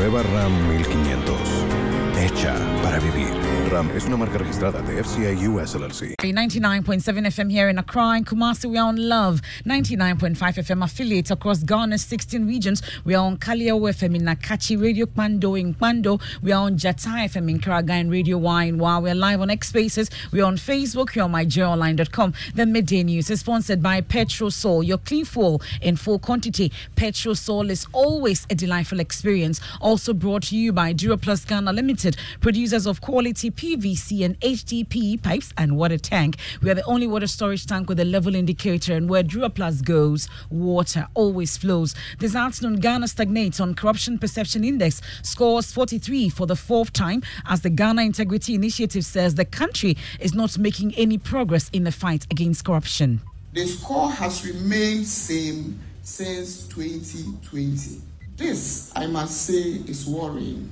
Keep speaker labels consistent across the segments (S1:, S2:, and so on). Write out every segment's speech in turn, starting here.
S1: Nueva RAM 1500. Hecha para vivir. RAM es una marca registrada de FCA US LLC.
S2: 99.7 FM here in Accra and Kumasi. We are on Love 99.5 FM affiliates across Ghana's 16 regions. We are on Kaleo FM in Nakachi, Radio Kwando in Kwando. We are on Jata FM in Karaga and Radio Wine. While we're live on X Spaces, we're on Facebook. We're on myjoyonline.com. The midday news is sponsored by Petrosol. Your clean fuel in full quantity. Petrosol is always a delightful experience. Also brought to you by Duraplus Ghana Limited, producers of quality PVC and HDPE pipes and water tank. We are the only water storage tank with a level indicator, and where Duraplus goes, water always flows. This afternoon, Ghana stagnates on Corruption Perception Index, scores 43 for the fourth time, as the Ghana Integrity Initiative says the country is not making any progress in the fight against corruption.
S3: The score has remained same since 2020. This, I must say, is worrying.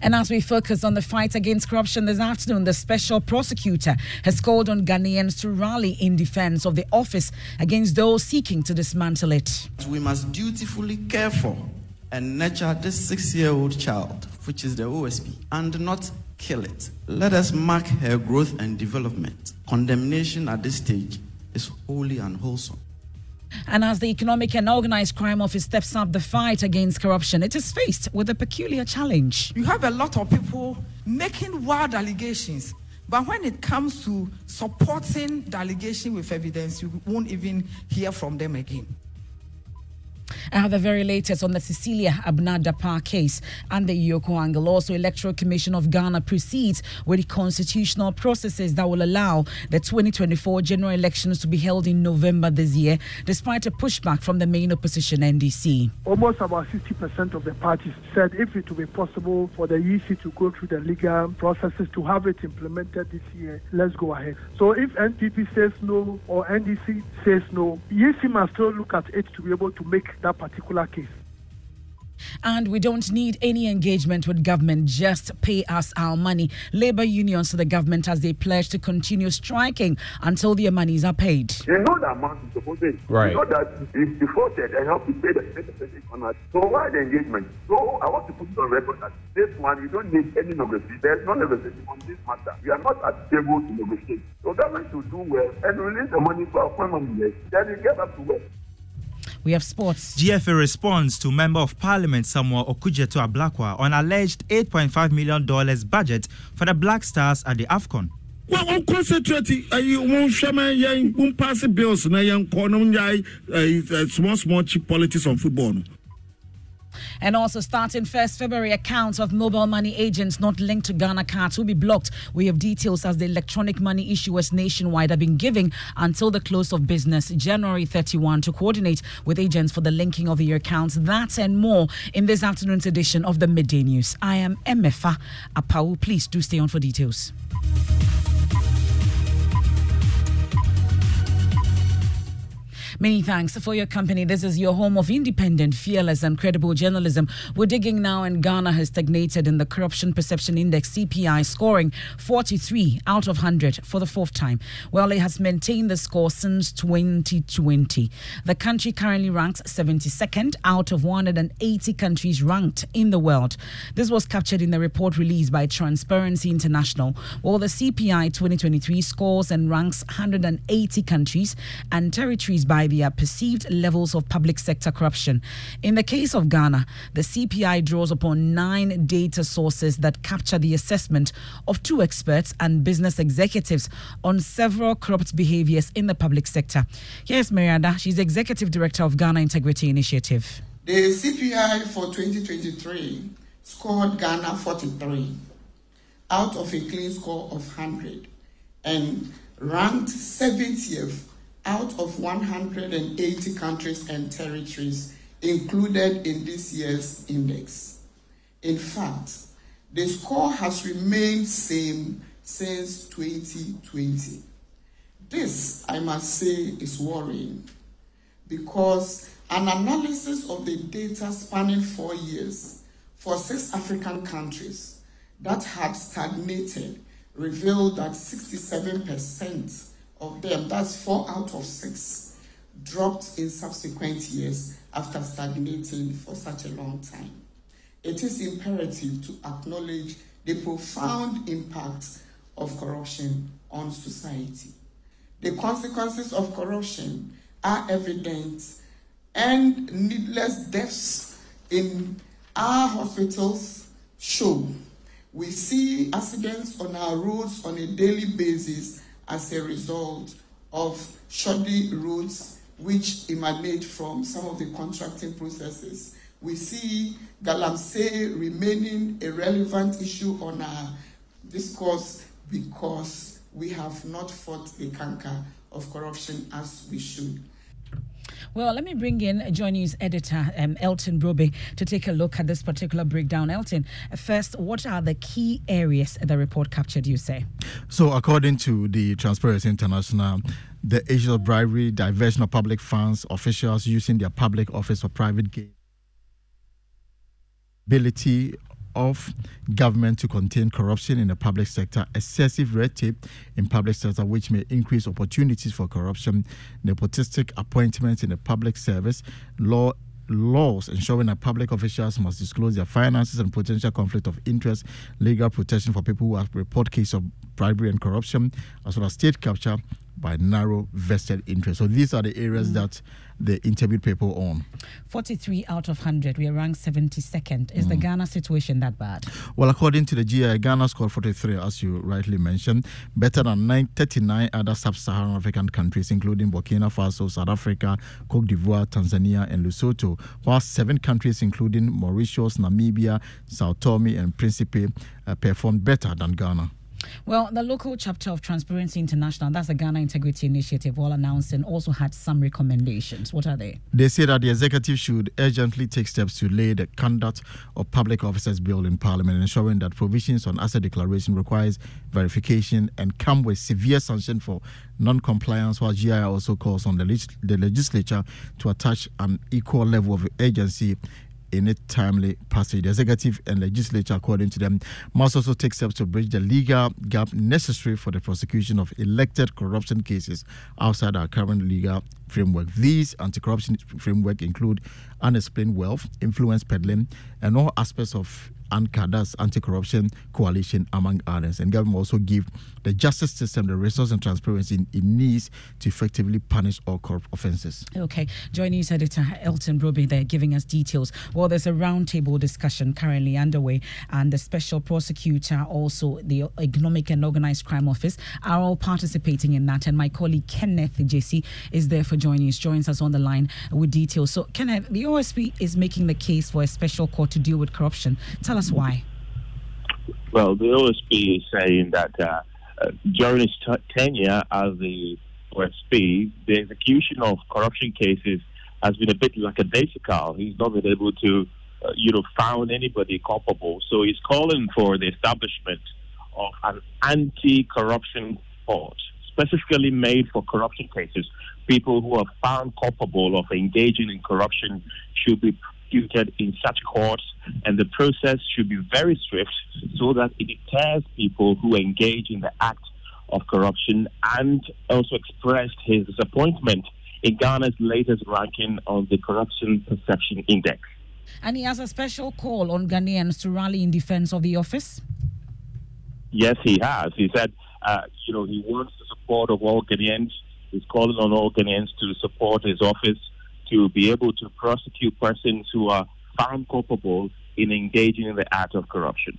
S2: And as we focus on the fight against corruption this afternoon, the special prosecutor has called on Ghanaians to rally in defense of the office against those seeking to dismantle it.
S4: We must dutifully care for and nurture this six year old child, which is the OSP, and not kill it. Let us mark her growth and development. Condemnation at this stage is wholly unwholesome.
S2: And as the Economic and Organized Crime Office steps up the fight against corruption, it is faced with a peculiar challenge.
S5: You have a lot of people making wild allegations, but when it comes to supporting the allegation with evidence, you won't even hear from them again.
S2: I have the very latest on the Cecilia Abena Dapaah case and the EOCO angle. Also, Electoral Commission of Ghana proceeds with the constitutional processes that will allow the 2024 general elections to be held in November this year, despite a pushback from the main opposition NDC.
S6: Almost about 60% of the parties said if it will be possible for the EC to go through the legal processes to have it implemented this year, let's go ahead. So if NPP says no or NDC says no, EC must still look at it to be able to make that particular case.
S2: And we don't need any engagement with government, just pay us our money. Labor unions to the government as they pledge to continue striking until their monies are paid.
S7: They know the amount is supposed to
S8: Right.
S7: You know that it's defaulted and have to pay the percentage on us. So why the engagement? So I want to put it on record that this one, we don't need any negotiation. There's no negotiation on this matter. We are not at the table to negotiate. So government should do well and release the money for appointment. Then we get back to work.
S2: We have sports.
S9: GFA responds to Member of Parliament Samuel Okudzeto Ablakwa on alleged $8.5 million budget for the Black Stars at the AFCON.
S10: Well, on concentrate, you won't share my young, won't pass bills, and I young corner, uh, small, small cheap politics on football.
S2: And also, starting 1st February, accounts of mobile money agents not linked to Ghana cards will be blocked. We have details as the electronic money issuers nationwide have been giving until the close of business, January 31, to coordinate with agents for the linking of your accounts. That and more in this afternoon's edition of the Midday News. I am Emefa Apawu. Please do stay on for details. Many thanks for your company. This is your home of independent, fearless, and credible journalism. We're digging now, and Ghana has stagnated in the Corruption Perception Index (CPI), scoring 43 out of 100 for the fourth time. Well, it has maintained the score since 2020. The country currently ranks 72nd out of 180 countries ranked in the world. This was captured in the report released by Transparency International. Well, the CPI 2023 scores and ranks 180 countries and territories by their perceived levels of public sector corruption. In the case of Ghana, the CPI draws upon nine data sources that capture the assessment of two experts and business executives on several corrupt behaviors in the public sector. Here's Mary Addah. She's executive director of Ghana Integrity Initiative.
S3: The CPI for 2023 scored Ghana 43 out of a clean score of 100 and ranked 70th out of 180 countries and territories included in this year's index. In fact, the score has remained same since 2020. This, I must say, is worrying because an analysis of the data spanning four years for six African countries that had stagnated revealed that 67% of them, that's four out of six, dropped in subsequent years after stagnating for such a long time. It is imperative to acknowledge the profound impact of corruption on society. The consequences of corruption are evident, and needless deaths in our hospitals show. We see accidents on our roads on a daily basis as a result of shoddy roads which emanate from some of the contracting processes. We see Galamsey remaining a relevant issue on our discourse because we have not fought the canker of corruption as we should.
S2: Well, let me bring in Joy News editor um, Elton Brobbey to take a look at this particular breakdown. Elton, first, what are the key areas the report captured, you say?
S10: So, according to the Transparency International, the issue of bribery, diversion of public funds, officials using their public office for private gain, ability of government to contain corruption in the public sector, excessive red tape in public sector, which may increase opportunities for corruption, nepotistic appointments in the public service, law laws ensuring that public officials must disclose their finances and potential conflict of interest, legal protection for people who have report cases of bribery and corruption, as well as state capture, by narrow vested interests. So these are the areas mm. that the interviewed people on.
S2: 43 out of 100. We are ranked 72nd. Is mm. the Ghana situation that bad?
S10: Well, according to the GI, Ghana scored 43, as you rightly mentioned, better than 9, 39 other sub Saharan African countries, including Burkina Faso, South Africa, Cote d'Ivoire, Tanzania, and Lesotho, while seven countries, including Mauritius, Namibia, Sao Tome, and Principe, uh, performed better than Ghana.
S2: Well, the local chapter of Transparency International, that's the Ghana Integrity Initiative, while announcing also had some recommendations. What are they?
S10: They say that the executive should urgently take steps to lay the conduct of public officers bill in Parliament, ensuring that provisions on asset declaration requires verification and come with severe sanction for non-compliance. While GI also calls on the, leg- the legislature to attach an equal level of agency in a timely passage. The executive and legislature, according to them, must also take steps to bridge the legal gap necessary for the prosecution of elected corruption cases outside our current legal framework. These anti-corruption framework include unexplained wealth, influence peddling, and all aspects of ANCA, that's Anti-Corruption Coalition, among others. And government also give the justice system the resources and transparency it needs to effectively punish all corrupt offences.
S2: Okay. Joining us, Editor Elton Brobbey there giving us details. Well, there's a roundtable discussion currently underway, and the Special Prosecutor, also the Economic and Organised Crime Office, are all participating in that. And my colleague Kenneth Jesse is there for joining us, joins us on the line with details. So, Kenneth, the OSP is making the case for a special court to deal with corruption. Tell us why.
S8: Well, the OSP is saying that uh, uh, during his t- tenure as the OSP, the execution of corruption cases has been a bit lackadaisical. He's not been able to, uh, you know, found anybody culpable. So he's calling for the establishment of an anti-corruption court, specifically made for corruption cases. People who are found culpable of engaging in corruption should be prosecuted in such courts, and the process should be very swift so that it deters people who engage in the act of corruption and also expressed his disappointment in Ghana's latest ranking on the Corruption Perception Index.
S2: And he has a special call on Ghanaians to rally in defense of the office?
S8: Yes, he has. He said, uh, you know, he wants the support of all Ghanaians. He's calling on all Ghanaians to support his office to be able to prosecute persons who are found culpable in engaging in the act of corruption.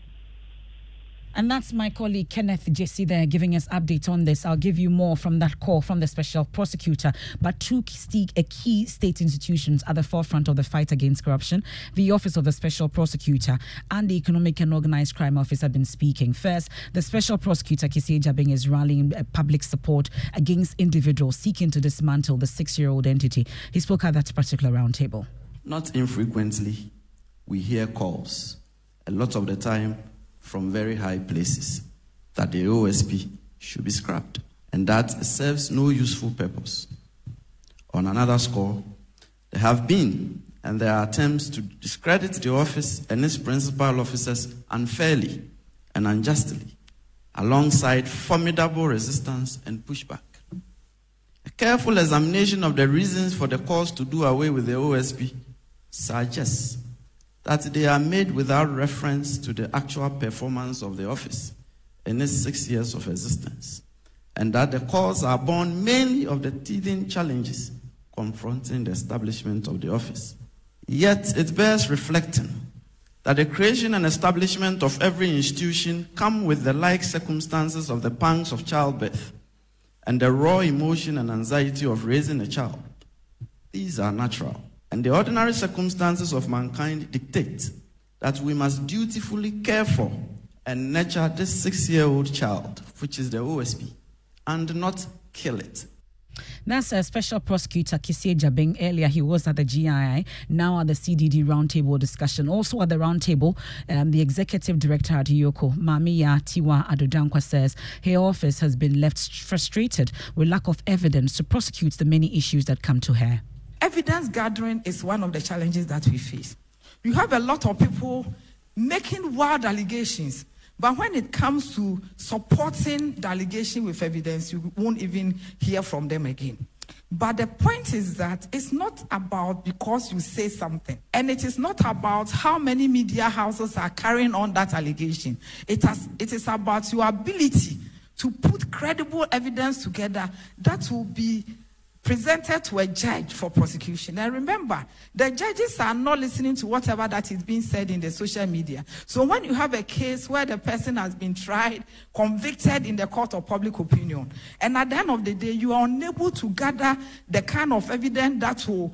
S2: And that's my colleague Kenneth Jesse there giving us updates on this. I'll give you more from that call from the special prosecutor. But two key, key state institutions at the forefront of the fight against corruption the Office of the Special Prosecutor and the Economic and Organized Crime Office have been speaking. First, the Special Prosecutor Kissi Agyebeng is rallying uh, public support against individuals seeking to dismantle the six year old entity. He spoke at that particular roundtable.
S4: Not infrequently, we hear calls. A lot of the time, from very high places that the OSP should be scrapped, and that serves no useful purpose. On another score, there have been and there are attempts to discredit the office and its principal officers unfairly and unjustly, alongside formidable resistance and pushback. A careful examination of the reasons for the calls to do away with the OSP suggests that they are made without reference to the actual performance of the office in its six years of existence, and that the calls are born mainly of the teething challenges confronting the establishment of the office. Yet it bears reflecting that the creation and establishment of every institution come with the like circumstances of the pangs of childbirth and the raw emotion and anxiety of raising a child. These are natural and the ordinary circumstances of mankind dictate that we must dutifully care for and nurture this six year old child, which is the OSP, and not kill it.
S2: That's a special prosecutor Kissi Agyebeng. Earlier, he was at the GII, now at the CDD roundtable discussion. Also at the roundtable, um, the executive director at EOCO, Maame Yaa Tiwaa Addo-Danquah, says her office has been left frustrated with lack of evidence to prosecute the many issues that come to her
S5: evidence gathering is one of the challenges that we face. You have a lot of people making wild allegations, but when it comes to supporting the allegation with evidence, you won't even hear from them again. But the point is that it's not about because you say something, and it is not about how many media houses are carrying on that allegation. It, has, it is about your ability to put credible evidence together that will be presented to a judge for prosecution. And remember, the judges are not listening to whatever that is being said in the social media. So when you have a case where the person has been tried, convicted in the court of public opinion, and at the end of the day, you are unable to gather the kind of evidence that will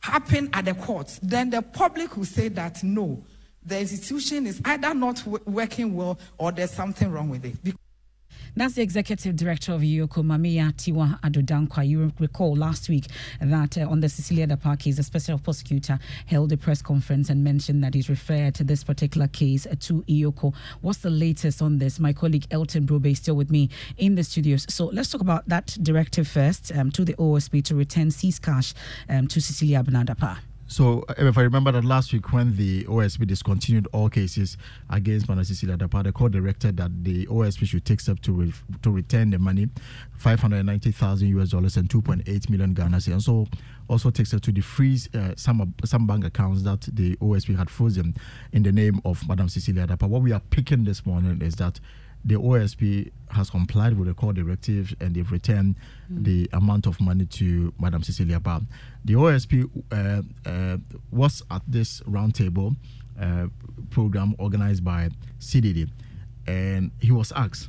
S5: happen at the courts, then the public will say that no, the institution is either not w- working well or there's something wrong with it.
S2: That's the executive director of EOCO Mamiya Tiwa Adodankwa. You recall last week that uh, on the Cecilia Dapaah case, the special prosecutor held a press conference and mentioned that he's referred to this particular case to EOCO. What's the latest on this? My colleague Elton Brobbey is still with me in the studios. So let's talk about that directive first um, to the OSP to return seized cash um, to Cecilia Dapaah.
S10: So, uh, if I remember that last week when the OSP discontinued all cases against Madam Cecilia Dapaah, the court directed that the OSP should take steps to re- to return the money, 590,000 US dollars and 2.8 million Ghana cedis. So, also takes steps to defreeze uh, some some bank accounts that the OSP had frozen in the name of Madam Cecilia Dapaah. What we are picking this morning is that the OSP has complied with the court directive and they've returned mm. the amount of money to Madam Cecilia Dapaah. The OSP uh, uh, was at this roundtable uh, program organized by CDD, and he was asked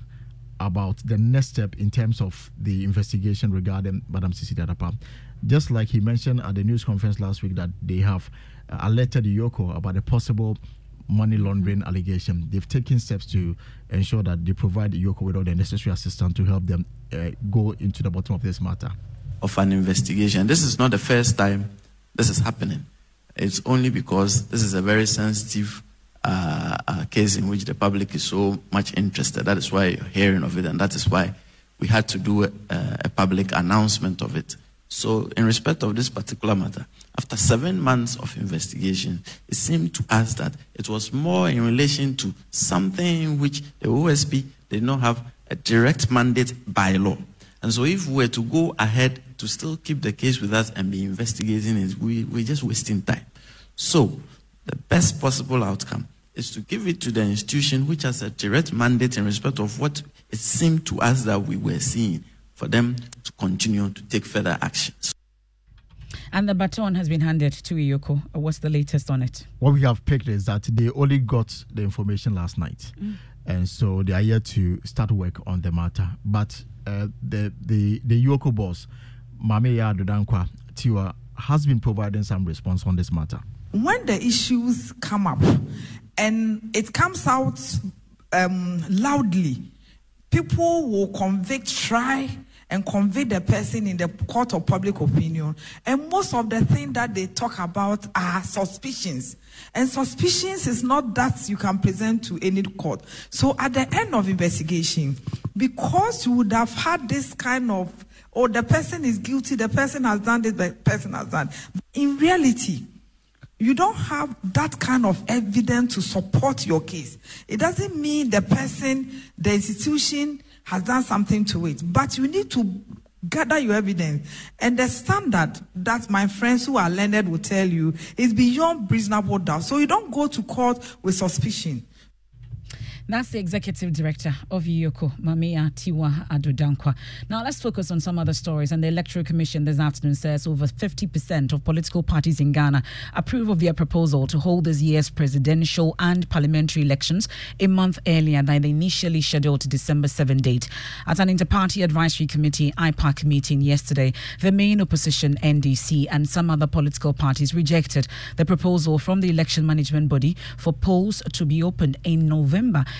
S10: about the next step in terms of the investigation regarding Madam Cecilia Dapaah. Just like he mentioned at the news conference last week that they have uh, alerted EOCO about a possible money laundering allegation. They've taken steps to ensure that they provide EOCO with all the necessary assistance to help them uh, go into the bottom of this matter.
S4: Of an investigation. This is not the first time this is happening. It's only because this is a very sensitive uh, uh, case in which the public is so much interested. That is why you're hearing of it, and that is why we had to do a, a public announcement of it. So, in respect of this particular matter, after seven months of investigation, it seemed to us that it was more in relation to something which the OSP did not have a direct mandate by law. And so, if we were to go ahead to still keep the case with us and be investigating it, we, we're just wasting time. So, the best possible outcome is to give it to the institution which has a direct mandate in respect of what it seemed to us that we were seeing for them to continue to take further actions.
S2: And the baton has been handed to EOCO. What's the latest on it?
S10: What we have picked is that they only got the information last night. Mm. And so they are here to start work on the matter. But uh, the, the, the EOCO boss, Mamiya Adodankwa Tiwa, has been providing some response on this matter.
S5: When the issues come up and it comes out um, loudly, people will convict, try, and convict the person in the court of public opinion. And most of the things that they talk about are suspicions. And suspicions is not that you can present to any court. So at the end of investigation, because you would have had this kind of, oh, the person is guilty, the person has done this, the person has done. In reality, you don't have that kind of evidence to support your case. It doesn't mean the person, the institution, has done something to it. But you need to gather your evidence. And the standard that my friends who are learned will tell you is beyond reasonable doubt. So you don't go to court with suspicion.
S2: That's the executive director of EOCO, Mamia Tiwa Adodankwa. Now let's focus on some other stories. And the Electoral Commission this afternoon says over 50% of political parties in Ghana approve of their proposal to hold this year's presidential and parliamentary elections a month earlier than the initially scheduled December 7 date. At an inter-party advisory committee IPAC meeting yesterday, the main opposition NDC and some other political parties rejected the proposal from the election management body for polls to be opened in November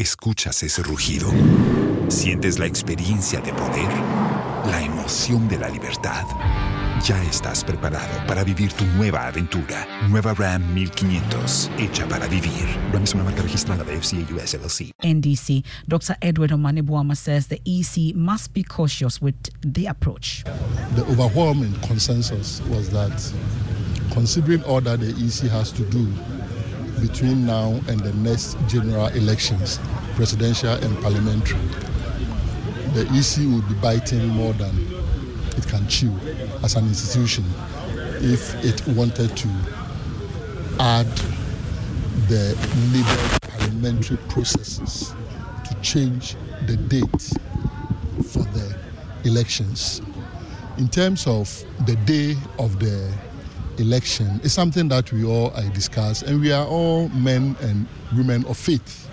S11: ¿Escuchas ese rugido? ¿Sientes la experiencia de poder? ¿La emoción de la libertad? Ya estás preparado para vivir tu nueva aventura. Nueva Ram 1500, hecha para vivir. Ram es una marca registrada de FCA US LLC.
S2: NDC, Dr. Edward Omanibuama says the EC must be cautious with the approach.
S12: The overwhelming consensus was that considering all that the EC has to do between now and the next general elections, presidential and parliamentary, the EC will be biting more than it can chew as an institution if it wanted to add the needed parliamentary processes to change the date for the elections. In terms of the day of the election, it's something that we all discuss, and we are all men and women of faith.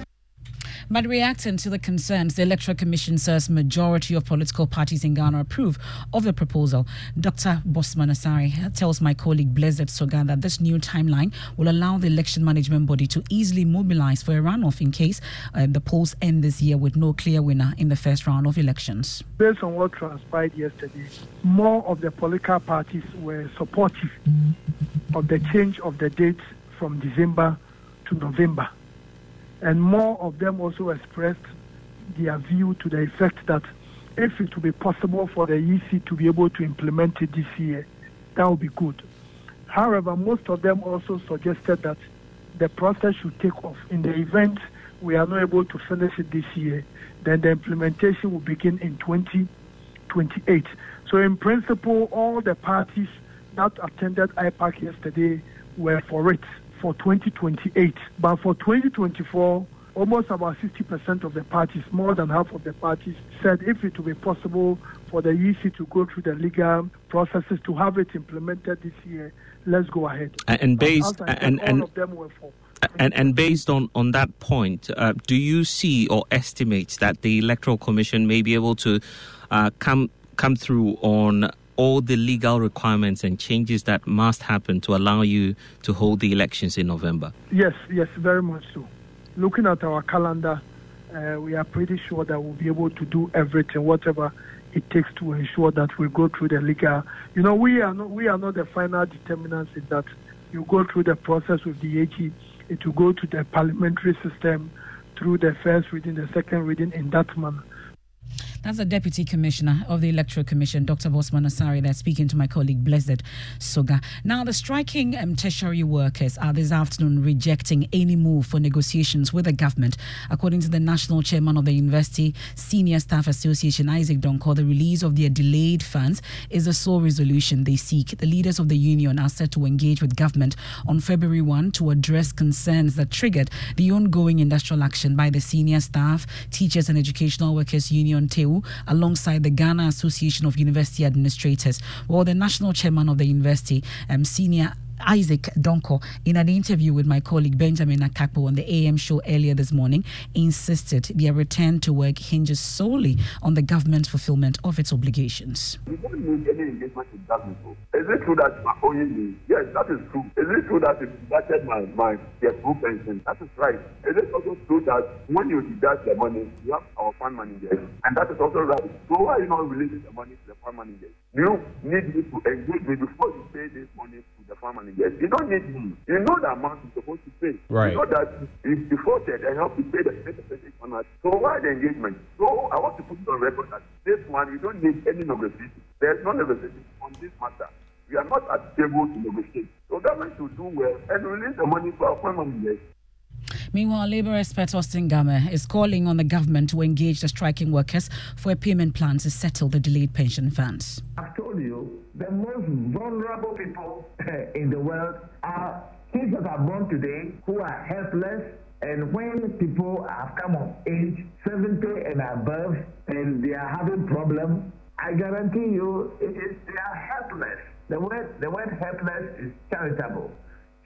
S2: But reacting to the concerns, the Electoral Commission says majority of political parties in Ghana approve of the proposal. Dr. Bossman Asare tells my colleague Blessed Soga that this new timeline will allow the election management body to easily mobilize for a runoff in case uh, the polls end this year with no clear winner in the first round of elections.
S6: Based on what transpired yesterday, more of the political parties were supportive of the change of the date from December to November and more of them also expressed their view to the effect that if it will be possible for the EC to be able to implement it this year, that would be good. However, most of them also suggested that the process should take off. In the event we are not able to finish it this year, then the implementation will begin in 2028. So, in principle, all the parties that attended IPAC yesterday were for it for 2028. But for 2024, almost about 60% of the parties, more than half of the parties, said if it will be possible for the EC to go through the legal processes to have it implemented this year, let's go ahead.
S13: And based
S6: As I said,
S13: and
S6: all
S13: and
S6: of them were for.
S13: and, and based on, on that point, uh, do you see or estimate that the Electoral Commission may be able to uh, come come through on all the legal requirements and changes that must happen to allow you to hold the elections in November?
S6: Yes, yes, very much so. Looking at our calendar, uh, we are pretty sure that we'll be able to do everything, whatever it takes to ensure that we go through the legal. You know, we are not we are not the final determinants in that. You go through the process with the AG, it will go to the parliamentary system through the first reading, the second reading in that manner.
S2: That's the Deputy Commissioner of the Electoral Commission, Dr. Bossman Asare, that's speaking to my colleague Blessed Soga. Now, the striking um, tertiary workers are this afternoon rejecting any move for negotiations with the government. According to the National Chairman of the University Senior Staff Association, Isaac Donko, the release of their delayed funds is the sole resolution they seek. The leaders of the union are set to engage with government on February 1 to address concerns that triggered the ongoing industrial action by the Senior Staff, Teachers and Educational Workers Union, TEWU, alongside the Ghana Association of University Administrators. Well, the national chairman of the university, um, Senior Isaac Donko, in an interview with my colleague Benjamin Akakpo on the AM show earlier this morning, insisted their return to work hinges solely on the government's fulfillment of its obligations.
S7: We don't need any engagement with. Is it true that you me? Yes, that is true. Is it true that you deducted my, my the full pension? That is right. Is it also true that when you deduct the money, you have our fund managers? And that is also right. So why are you not releasing the money to the fund managers? You need me to engage me before you pay this money the farm managers. You don't need me. You know the amount you're supposed to pay.
S14: Right.
S7: You know that if defaulted I have to pay the pay the percentage on that. So why the engagement? So I want to put it on record that this one you don't need any negotiation. There's no negotiation on this matter. We are not at table to negotiate. So government should do well and release the money for our farm managers.
S2: Meanwhile, Labour expert Austin Gamey is calling on the government to engage the striking workers for a payment plan to settle the delayed pension funds.
S15: I've told you the most vulnerable people in the world uh, are kids that are born today who are helpless. And when people have come of age 70 and above and they are having problems, I guarantee you it is they are helpless. The word the word helpless is charitable.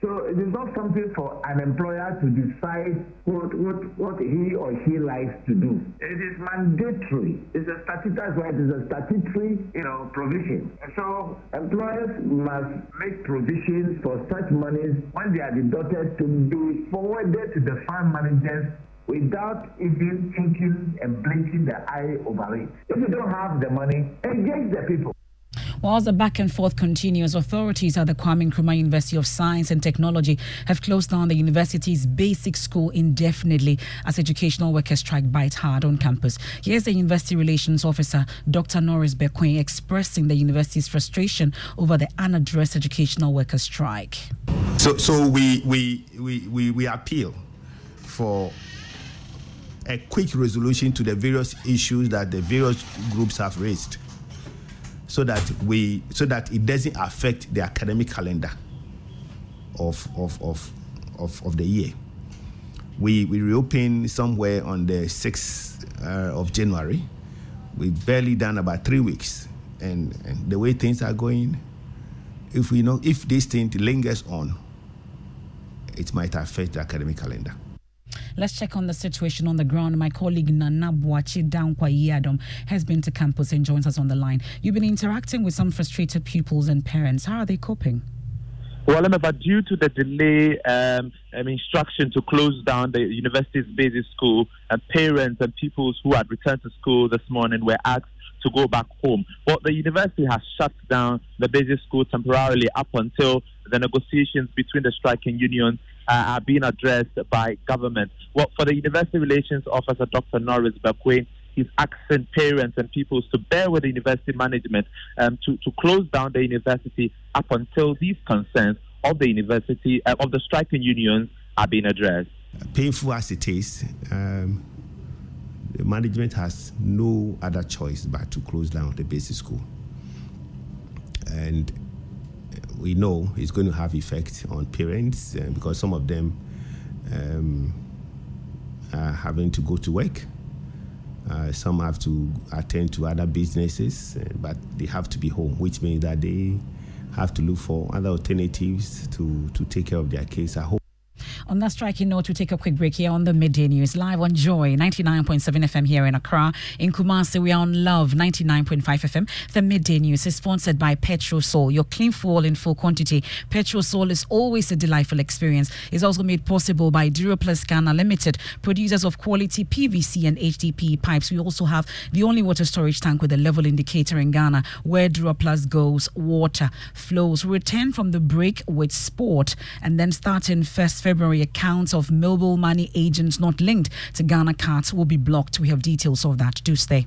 S15: So it is not something for an employer to decide what, what, what he or she likes to do. It is mandatory. It's a statutory, it is a statutory, you know, provision. So employers must make provisions for such monies when they are deducted to be forwarded to the fund managers without even thinking and blinking the eye over it. If you don't have the money, engage the people.
S2: Whilst the back and forth continues, authorities at the Kwame Nkrumah University of Science and Technology have closed down the university's basic school indefinitely as educational workers strike bite hard on campus. Here's the university relations officer, Dr. Norris Bekoe, expressing the university's frustration over the unaddressed educational workers strike.
S16: So, so we, we, we, we, we appeal for a quick resolution to the various issues that the various groups have raised so that we so that it doesn't affect the academic calendar of of of of, of the year. We we reopen somewhere on the 6th uh, of January. We've barely done about three weeks, and, and the way things are going, if we know if this thing lingers on, it might affect the academic calendar.
S2: Let's check on the situation on the ground. My colleague Nana Boachi Dankwa has been to campus and joins us on the line. You've been interacting with some frustrated pupils and parents. How are they coping?
S17: Well, but due to the delay um, instruction to close down the university's basic school, and parents and pupils who had returned to school this morning were asked to go back home. But the university has shut down the basic school temporarily up until the negotiations between the striking unions uh, are being addressed by government. Well, for the University Relations Officer, Dr. Norris Bekoe, he's asking parents and pupils to bear with the university management um, to, to close down the university up until these concerns of the university, uh, of the striking unions, are being addressed.
S16: Painful as it is, um, the management has no other choice but to close down the basic school. And we know it's going to have effect on parents uh, because some of them um, are having to go to work. Uh, some have to attend to other businesses, uh, but they have to be home, which means that they have to look for other alternatives to, to take care of their kids at home.
S2: On that striking note, we take a quick break here on the midday news live on Joy 99.7 FM here in Accra. In Kumasi, we are on Love 99.5 FM. The midday news is sponsored by Petrosol, your clean fuel in full quantity. Petrosol is always a delightful experience. It's also made possible by Duroplus Ghana Limited, producers of quality PVC and HDPE pipes. We also have the only water storage tank with a level indicator in Ghana. Where Duroplus goes, water flows. We return from the break with sport and then starting 1st February accounts of mobile money agents not linked to Ghana cards will be blocked. We have details of that. Do stay.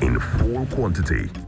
S18: in full quantity.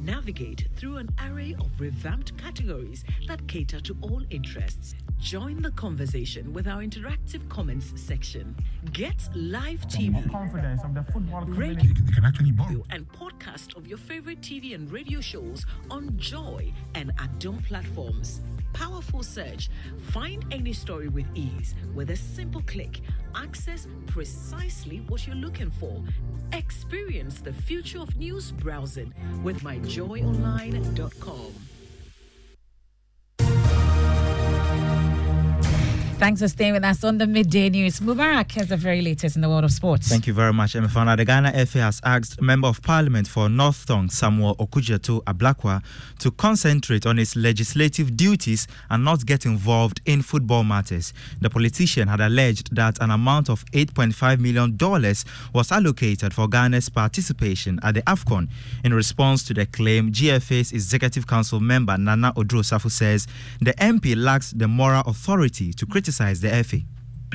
S19: Navigate through an array of revamped categories that cater to all interests. Join the conversation with our interactive comments section. Get live TV,
S20: confidence of the football
S19: radio,
S20: community. can actually borrow.
S19: and podcast of your favorite TV and radio shows on Joy and Adom platforms. Powerful search. Find any story with ease with a simple click. Access precisely what you're looking for. Experience the future of news browsing with myjoyonline.com.
S2: Thanks for staying with us on the midday news. Mubarak has the very latest in the world of sports.
S21: Thank you very much, Emefana. The Ghana FA has asked Member of Parliament for North Tongu Samuel Okudzeto Ablakwa to concentrate on his legislative duties and not get involved in football matters. The politician had alleged that an amount of $8.5 million was allocated for Ghana's participation at the AFCON. In response to the claim, GFA's Executive Council member Nana Oduro Sarfo says the MP lacks the moral authority to criticize the FA.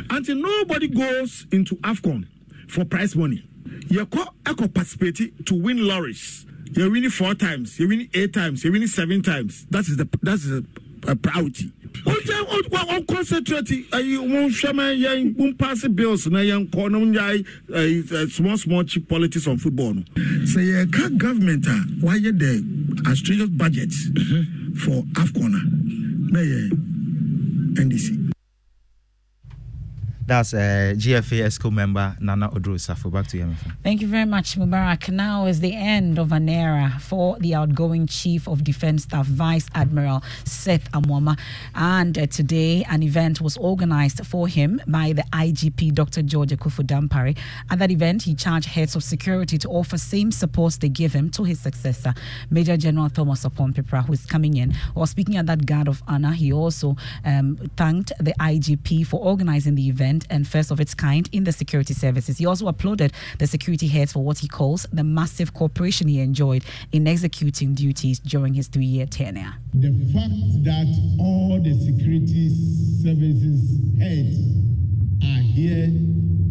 S14: until nobody goes into AFCON for prize money. You echo participate to win lorries. You win it four times, you win it eight times, you win it seven times. That is the that is a, a uh, priority. on concentrate ayi wọn hwẹmẹ yẹn wọn pass bills na yẹn kọ na wọn yà small small cheap politics on football no. sẹ yẹ ká government uh, a wáyé the australian budget mm-hmm. for afcon a na yẹ ndc.
S21: That's uh, GFA ExCo member Nana Oduro Sarfo. Back to you, Emefana.
S2: Thank you very much, Mubarak. Now is the end of an era for the outgoing Chief of Defense Staff, Vice Admiral Seth Amoama. And uh, today, an event was organized for him by the IGP, Dr. George Akuffo Dampare. At that event, he charged heads of security to offer same support they give him to his successor, Major General Thomas Oppong-Peprah, who is coming in. While speaking at that guard of honor, he also um, thanked the IGP for organizing the event and first of its kind in the security services. He also applauded the security heads for what he calls the massive cooperation he enjoyed in executing duties during his three year tenure.
S22: The fact that all the security services heads are here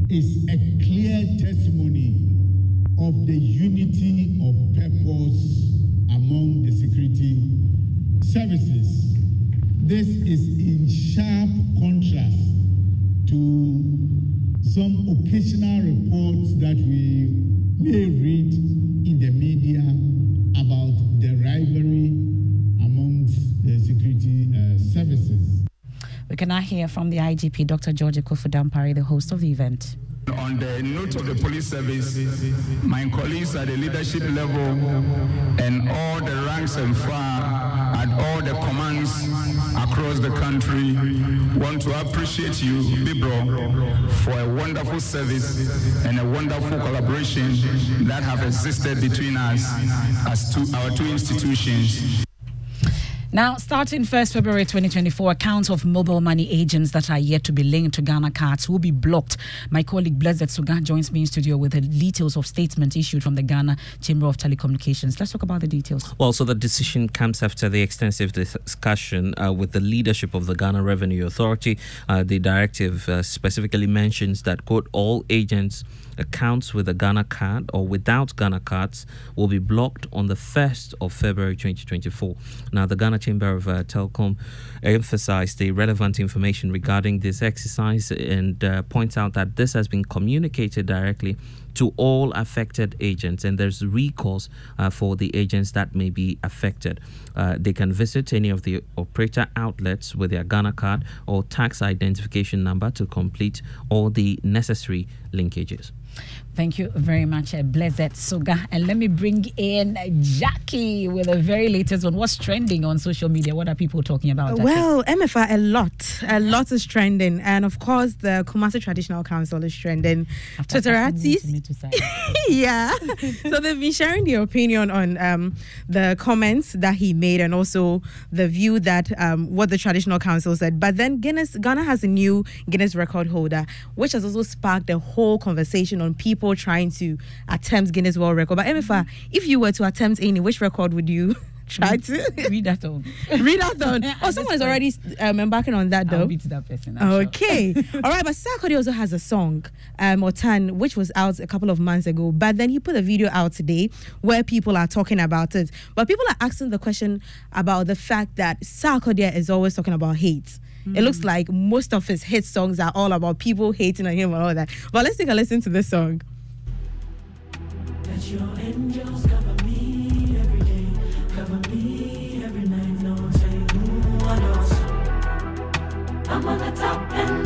S22: is a clear testimony of the unity of purpose among the security services. This is in sharp contrast to some occasional reports that we may read in the media about the rivalry amongst the security uh, services.
S2: We can now hear from the IGP, Dr. George Akuffo Dampare, the host of the event.
S23: On the note of the police service, my colleagues at the leadership level and all the ranks and file at all the commands across the country want to appreciate you, Bibro, for a wonderful service and a wonderful collaboration that have existed between us as two, our two institutions.
S2: Now, starting 1st February 2024, accounts of mobile money agents that are yet to be linked to Ghana cards will be blocked. My colleague Blessed Suga joins me in studio with the details of statement issued from the Ghana Chamber of Telecommunications. Let's talk about the details.
S13: Well, so the decision comes after the extensive discussion uh, with the leadership of the Ghana Revenue Authority. Uh, the directive uh, specifically mentions that, quote, all agents accounts with a Ghana card or without Ghana cards will be blocked on the 1st of February 2024. Now, the Ghana Chamber of uh, Telecom emphasized the relevant information regarding this exercise and uh, points out that this has been communicated directly to all affected agents, and there's recourse uh, for the agents that may be affected. Uh, they can visit any of the operator outlets with their Ghana card or tax identification number to complete all the necessary linkages.
S2: Thank you very much, uh, Blessed Suga. And let me bring in Jackie with the very latest one. What's trending on social media? What are people talking about? Jackie?
S24: Well, Emefa, a lot. A lot is trending. And of course, the Kumasi Traditional Council is trending. Twitterati yeah. so they've been sharing their opinion on um, the comments that he made and also the view that um, what the traditional council said. But then Guinness Ghana has a new Guinness record holder, which has also sparked a whole conversation on people trying to attempt Guinness World Record. But Emefa, if you were to attempt any, which record would you? Try to
S2: read that on.
S24: read that on. Oh, someone is already um, embarking on that though.
S2: I'll beat that person. I'm
S24: okay. All right, but Sarkodie also has a song, um, Otan, which was out a couple of months ago. But then he put a video out today where people are talking about it. But people are asking the question about the fact that Sarkodie is always talking about hate. It looks like most of his hit songs are all about people hating on him and all that. But let's take a listen to this song.
S25: I'm on the top and